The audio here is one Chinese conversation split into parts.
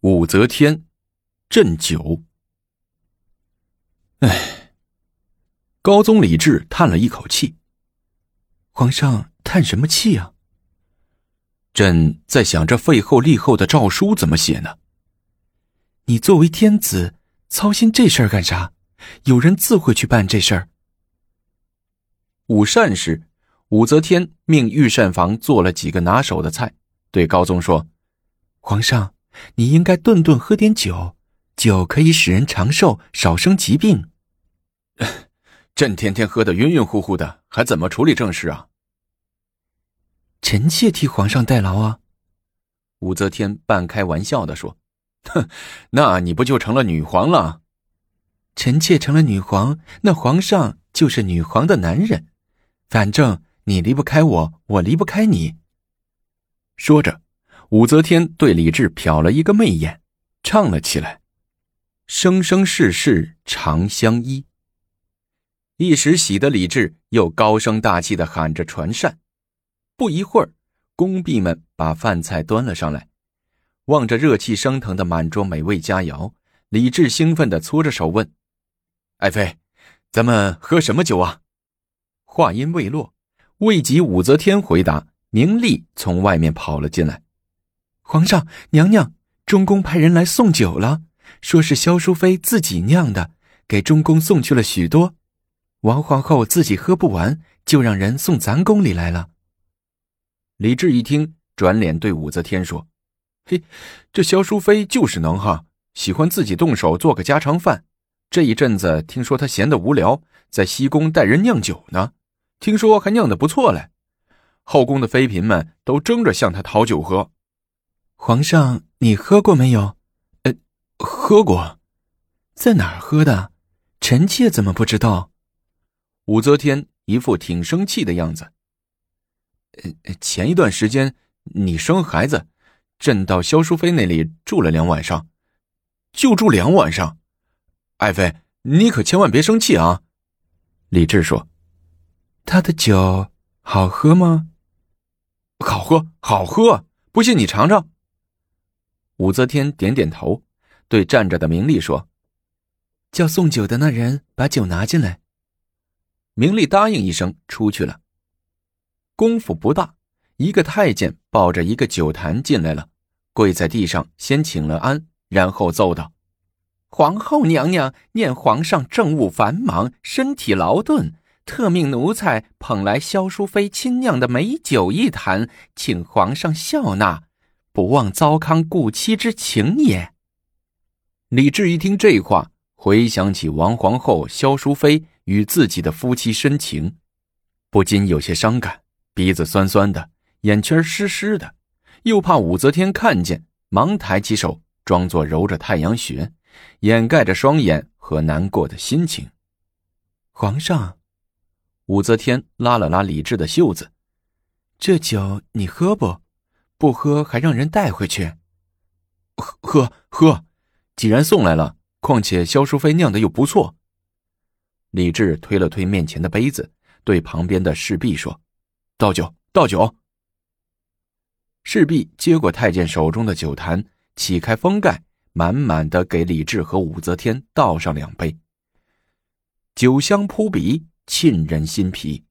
武则天鸩酒。哎，高宗李治叹了一口气：“皇上叹什么气啊？”朕在想着废后立后的诏书怎么写呢？你作为天子，操心这事儿干啥？有人自会去办这事儿。午膳时，武则天命御膳房做了几个拿手的菜，对高宗说：“皇上，你应该顿顿喝点酒，酒可以使人长寿，少生疾病。”朕天天喝得晕晕乎乎的，还怎么处理政事啊？臣妾替皇上代劳啊。武则天半开玩笑的说：“哼，那你不就成了女皇了？臣妾成了女皇，那皇上就是女皇的男人。”反正你离不开我，我离不开你。说着，武则天对李治瞟了一个媚眼，唱了起来：“生生世世长相依。”一时喜得李治又高声大气的喊着传膳。不一会儿，宫婢们把饭菜端了上来，望着热气升腾的满桌美味佳肴，李治兴奋的搓着手问：“爱妃，咱们喝什么酒啊？”话音未落，未及武则天回答，宁丽从外面跑了进来。皇上、娘娘，中宫派人来送酒了，说是萧淑妃自己酿的，给中宫送去了许多。王皇后自己喝不完，就让人送咱宫里来了。李治一听，转脸对武则天说：“嘿，这萧淑妃就是能哈，喜欢自己动手做个家常饭。这一阵子听说她闲得无聊，在西宫带人酿酒呢。”听说还酿得不错嘞，后宫的妃嫔们都争着向她讨酒喝。皇上，你喝过没有？呃，喝过，在哪儿喝的？臣妾怎么不知道？武则天一副挺生气的样子。呃，前一段时间你生孩子，朕到萧淑妃那里住了两晚上，就住两晚上。爱妃，你可千万别生气啊！李治说。他的酒好喝吗？好喝，好喝！不信你尝尝。武则天点点头，对站着的明丽说：“叫送酒的那人把酒拿进来。”明丽答应一声，出去了。功夫不大，一个太监抱着一个酒坛进来了，跪在地上先请了安，然后奏道：“皇后娘娘念皇上政务繁忙，身体劳顿。”特命奴才捧来萧淑妃亲酿的美酒一坛，请皇上笑纳，不忘糟糠顾妻之情也。李治一听这话，回想起王皇后萧淑妃与自己的夫妻深情，不禁有些伤感，鼻子酸酸的，眼圈湿湿的，又怕武则天看见，忙抬起手，装作揉着太阳穴，掩盖着双眼和难过的心情。皇上。武则天拉了拉李治的袖子：“这酒你喝不？不喝还让人带回去？喝喝喝！既然送来了，况且萧淑妃酿的又不错。”李治推了推面前的杯子，对旁边的侍婢说：“倒酒，倒酒。”侍婢接过太监手中的酒坛，启开封盖，满满的给李治和武则天倒上两杯。酒香扑鼻。沁人心脾，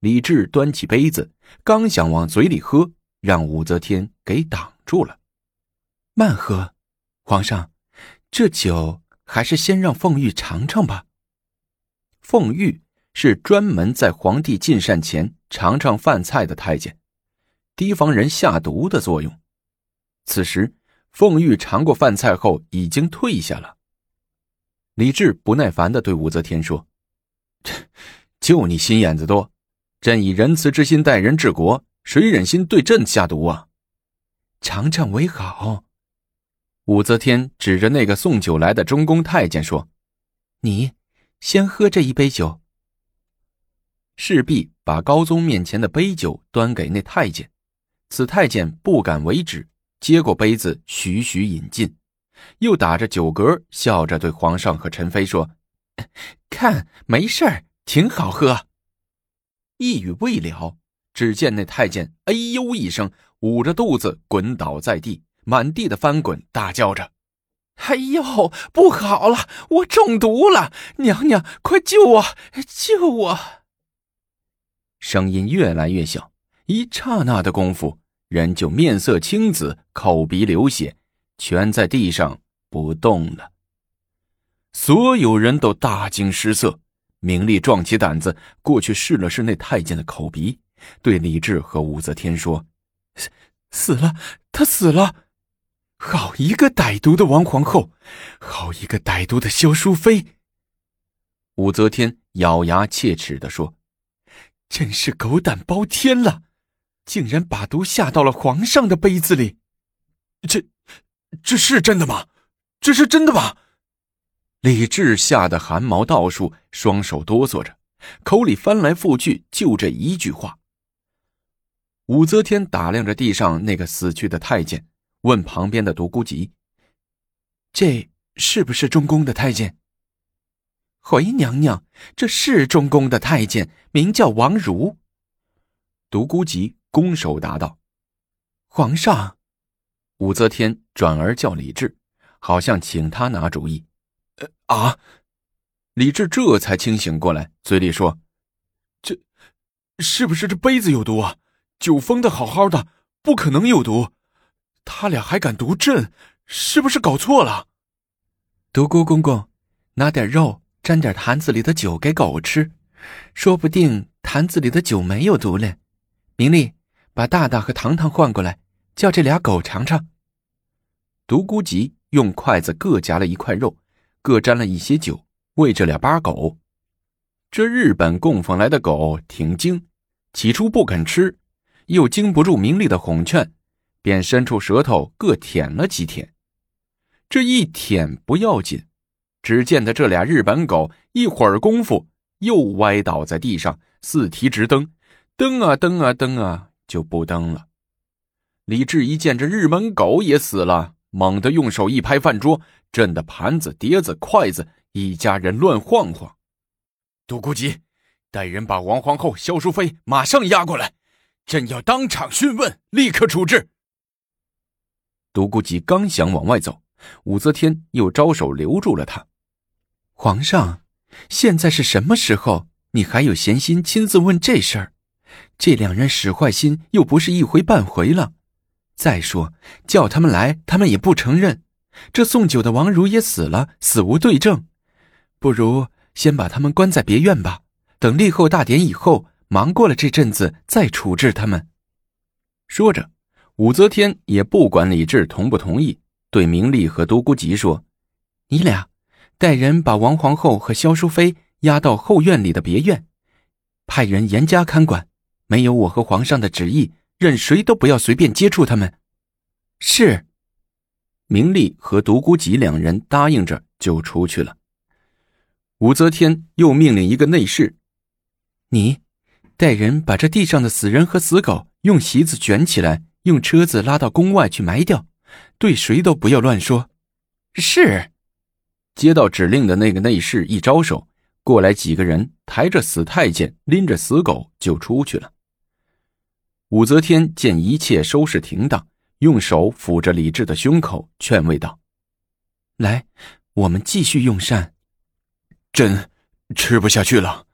李治端起杯子，刚想往嘴里喝，让武则天给挡住了。慢喝，皇上，这酒还是先让凤玉尝尝吧。凤玉是专门在皇帝进膳前尝尝饭菜的太监，提防人下毒的作用。此时，凤玉尝过饭菜后已经退下了。李治不耐烦的对武则天说。就你心眼子多，朕以仁慈之心待人治国，谁忍心对朕下毒啊？尝尝为好。武则天指着那个送酒来的中宫太监说：“你先喝这一杯酒。”侍婢把高宗面前的杯酒端给那太监，此太监不敢为止，接过杯子徐徐饮尽，又打着酒嗝，笑着对皇上和陈妃说。看，没事儿，挺好喝。一语未了，只见那太监哎呦一声，捂着肚子滚倒在地，满地的翻滚，大叫着：“哎呦，不好了，我中毒了！娘娘，快救我，救我！”声音越来越小，一刹那的功夫，人就面色青紫，口鼻流血，蜷在地上不动了。所有人都大惊失色。明丽壮起胆子过去试了试那太监的口鼻，对李治和武则天说：“死了，他死了！好一个歹毒的王皇后，好一个歹毒的萧淑妃！”武则天咬牙切齿的说。真是狗胆包天了，竟然把毒下到了皇上的杯子里。这，这是真的吗？这是真的吗？李治吓得汗毛倒竖，双手哆嗦着，口里翻来覆去就这一句话。武则天打量着地上那个死去的太监，问旁边的独孤及：“这是不是中宫的太监？”回娘娘，这是中宫的太监，名叫王如。独孤及拱手答道：“皇上。”武则天转而叫李治，好像请他拿主意。呃啊！李治这才清醒过来，嘴里说：“这，是不是这杯子有毒啊？酒封的好好的，不可能有毒。他俩还敢毒朕，是不是搞错了？”独孤公公，拿点肉。沾点坛子里的酒给狗吃，说不定坛子里的酒没有毒嘞。明丽，把大大和糖糖换过来，叫这俩狗尝尝。独孤及用筷子各夹了一块肉，各沾了一些酒，喂这俩八狗。这日本供奉来的狗挺精，起初不肯吃，又经不住明丽的哄劝，便伸出舌头各舔了几舔。这一舔不要紧。只见得这俩日本狗一会儿功夫又歪倒在地上，四蹄直蹬，蹬啊蹬啊蹬啊，就不蹬了。李治一见这日本狗也死了，猛地用手一拍饭桌，震得盘子、碟子、筷子一家人乱晃晃。独孤及，带人把王皇后、萧淑妃马上押过来，朕要当场讯问，立刻处置。独孤及刚想往外走，武则天又招手留住了他。皇上，现在是什么时候？你还有闲心亲自问这事儿？这两人使坏心又不是一回半回了。再说叫他们来，他们也不承认。这送酒的王如也死了，死无对证。不如先把他们关在别院吧，等立后大典以后，忙过了这阵子再处置他们。说着，武则天也不管李治同不同意，对明丽和独孤及说：“你俩。”带人把王皇后和萧淑妃押到后院里的别院，派人严加看管。没有我和皇上的旨意，任谁都不要随便接触他们。是。明丽和独孤及两人答应着就出去了。武则天又命令一个内侍：“你带人把这地上的死人和死狗用席子卷起来，用车子拉到宫外去埋掉，对谁都不要乱说。”是。接到指令的那个内侍一招手，过来几个人抬着死太监，拎着死狗就出去了。武则天见一切收拾停当，用手抚着李治的胸口，劝慰道：“来，我们继续用膳。”朕吃不下去了。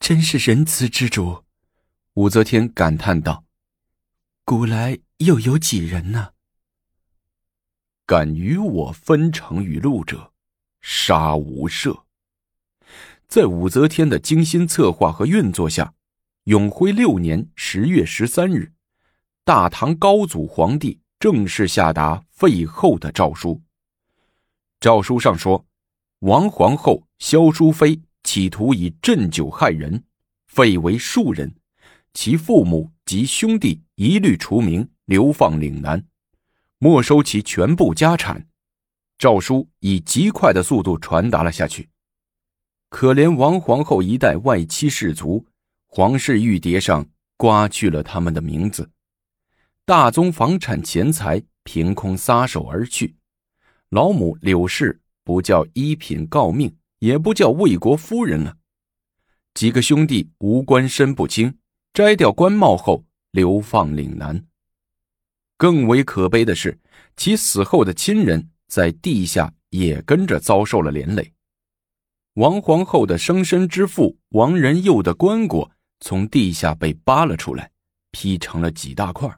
真是仁慈之主，武则天感叹道：“古来又有几人呢？敢与我分成与路者？”杀无赦。在武则天的精心策划和运作下，永徽六年十月十三日，大唐高祖皇帝正式下达废后的诏书。诏书上说，王皇后萧淑妃企图以鸩酒害人，废为庶人，其父母及兄弟一律除名，流放岭南，没收其全部家产。诏书以极快的速度传达了下去。可怜王皇后一代外戚士族，皇室玉牒上刮去了他们的名字，大宗房产钱财凭空撒手而去。老母柳氏不叫一品诰命，也不叫魏国夫人了。几个兄弟无官身不清，摘掉官帽后流放岭南。更为可悲的是，其死后的亲人在地下也跟着遭受了连累。王皇后的生身之父王仁佑的棺椁从地下被扒了出来，劈成了几大块。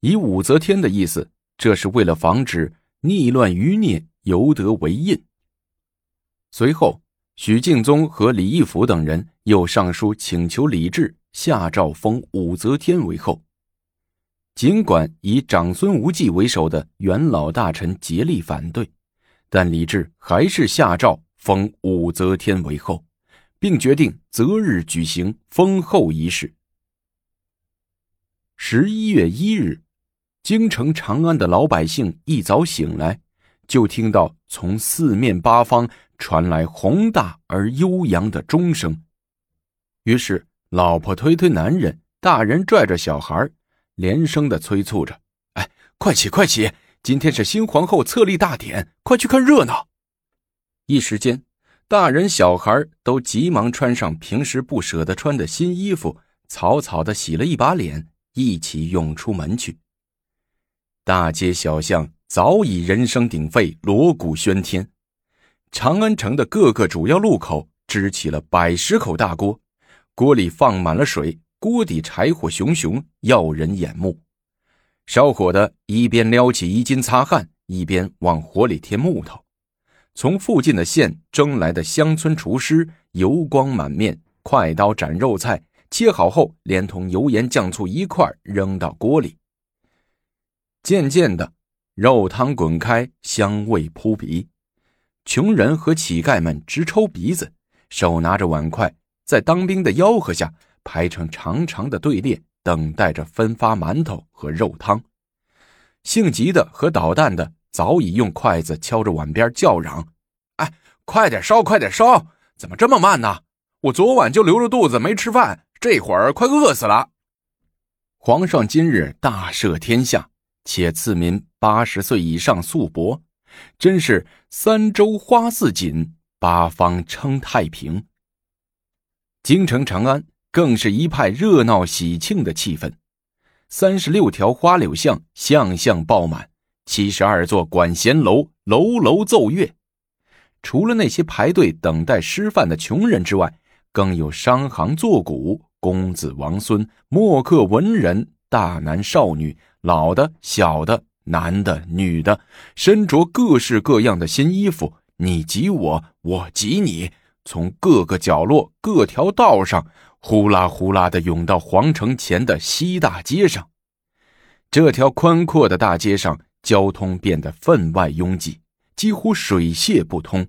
以武则天的意思，这是为了防止逆乱余孽犹得为印。随后，许敬宗和李义府等人又上书请求李治下诏封武则天为后。尽管以长孙无忌为首的元老大臣竭力反对，但李治还是下诏封武则天为后，并决定择日举行封后仪式。十一月一日。京城长安的老百姓一早醒来，就听到从四面八方传来宏大而悠扬的钟声。于是，老婆推推男人，大人拽着小孩，连声的催促着：“哎，快起，快起！今天是新皇后册立大典，快去看热闹！”一时间，大人小孩都急忙穿上平时不舍得穿的新衣服，草草的洗了一把脸，一起涌出门去。大街小巷早已人声鼎沸，锣鼓喧天。长安城的各个主要路口支起了百十口大锅，锅里放满了水，锅底柴火熊熊，耀人眼目。烧火的一边撩起衣襟擦汗，一边往火里添木头。从附近的县征来的乡村厨师油光满面，快刀斩肉菜，切好后连同油盐酱醋一块扔到锅里。渐渐的，肉汤滚开，香味扑鼻，穷人和乞丐们直抽鼻子，手拿着碗筷，在当兵的吆喝下排成长长的队列，等待着分发馒头和肉汤。性急的和捣蛋的早已用筷子敲着碗边叫嚷：“哎，快点烧，快点烧！怎么这么慢呢？我昨晚就留着肚子没吃饭，这会儿快饿死了。”皇上今日大赦天下。且赐民八十岁以上素帛，真是三州花似锦，八方称太平。京城长安更是一派热闹喜庆的气氛，三十六条花柳巷巷巷爆满，七十二座管弦楼楼楼奏乐。除了那些排队等待吃饭的穷人之外，更有商行作鼓、公子王孙、墨客文人、大男少女。老的、小的、男的、女的，身着各式各样的新衣服，你挤我，我挤你，从各个角落、各条道上呼啦呼啦的涌到皇城前的西大街上。这条宽阔的大街上，交通变得分外拥挤，几乎水泄不通。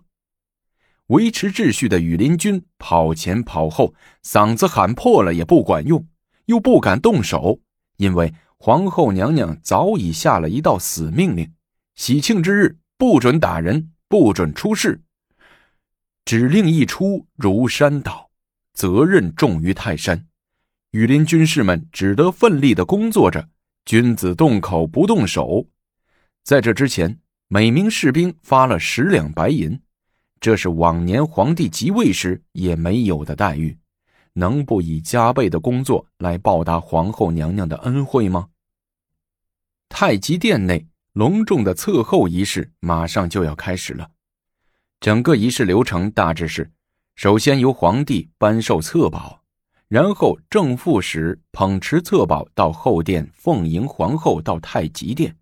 维持秩序的羽林军跑前跑后，嗓子喊破了也不管用，又不敢动手，因为。皇后娘娘早已下了一道死命令：喜庆之日不准打人，不准出事。指令一出，如山倒，责任重于泰山。羽林军士们只得奋力的工作着，君子动口不动手。在这之前，每名士兵发了十两白银，这是往年皇帝即位时也没有的待遇。能不以加倍的工作来报答皇后娘娘的恩惠吗？太极殿内隆重的册后仪式马上就要开始了。整个仪式流程大致是：首先由皇帝颁授册宝，然后正副使捧持册宝到后殿奉迎皇后到太极殿，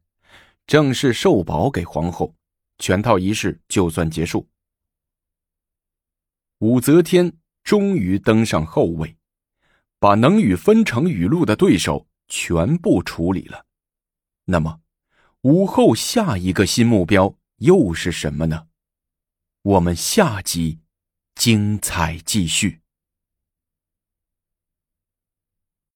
正式授宝给皇后，全套仪式就算结束。武则天。终于登上后位，把能与分成雨露的对手全部处理了。那么，武后下一个新目标又是什么呢？我们下集精彩继续。